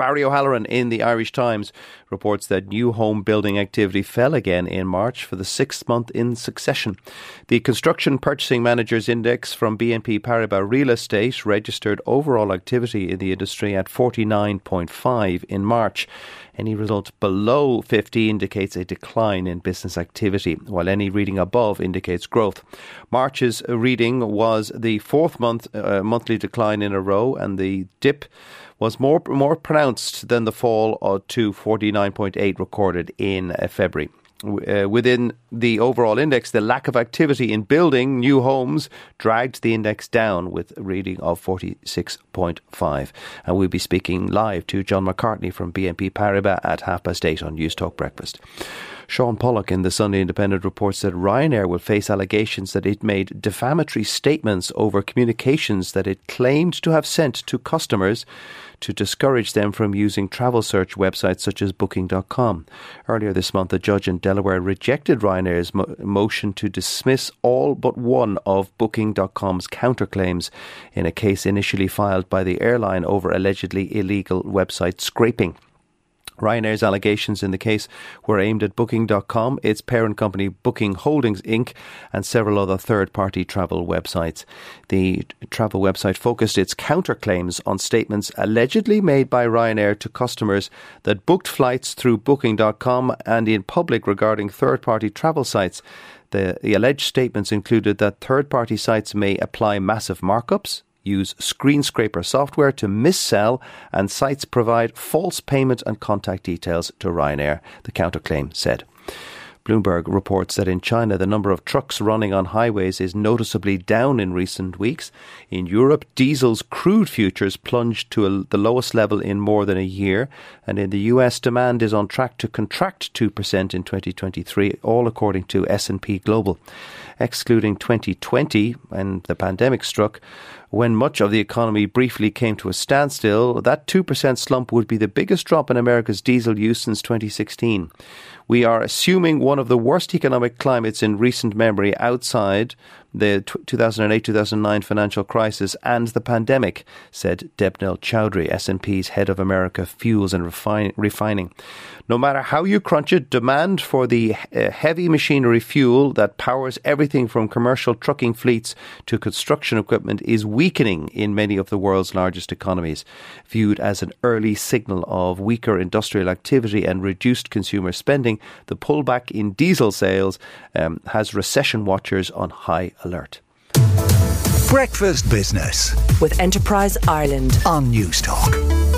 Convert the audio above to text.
Barry O'Halloran in the Irish Times reports that new home building activity fell again in March for the sixth month in succession. The Construction Purchasing Managers Index from BNP Paribas Real Estate registered overall activity in the industry at 49.5 in March. Any result below 50 indicates a decline in business activity, while any reading above indicates growth. March's reading was the fourth month uh, monthly decline in a row, and the dip was more more pronounced than the fall to 49.8 recorded in uh, February. Uh, within the overall index, the lack of activity in building new homes dragged the index down with a reading of 46.5. And we'll be speaking live to John McCartney from BNP Paribas at half past eight on Newstalk Breakfast. Sean Pollock in the Sunday Independent reports that Ryanair will face allegations that it made defamatory statements over communications that it claimed to have sent to customers to discourage them from using travel search websites such as Booking.com. Earlier this month, a judge in Delaware rejected Ryanair's mo- motion to dismiss all but one of Booking.com's counterclaims in a case initially filed by the airline over allegedly illegal website scraping. Ryanair's allegations in the case were aimed at Booking.com, its parent company Booking Holdings Inc., and several other third party travel websites. The travel website focused its counterclaims on statements allegedly made by Ryanair to customers that booked flights through Booking.com and in public regarding third party travel sites. The, the alleged statements included that third party sites may apply massive markups, use screen scraper software to missell, and sites provide false payment and contact details to Ryanair, the counterclaim said. Bloomberg reports that in China, the number of trucks running on highways is noticeably down in recent weeks. In Europe, diesel's crude futures plunged to a, the lowest level in more than a year. And in the US, demand is on track to contract 2% in 2023, all according to S&P Global. Excluding 2020, when the pandemic struck, when much of the economy briefly came to a standstill, that 2% slump would be the biggest drop in America's diesel use since 2016. We are assuming one of the worst economic climates in recent memory outside the 2008 2009 financial crisis and the pandemic, said Debnil Chowdhury, S&P's head of America Fuels and Refining. No matter how you crunch it, demand for the uh, heavy machinery fuel that powers everything from commercial trucking fleets to construction equipment is weakening in many of the world's largest economies, viewed as an early signal of weaker industrial activity and reduced consumer spending the pullback in diesel sales um, has recession watchers on high alert. Breakfast Business with Enterprise Ireland on Newstalk.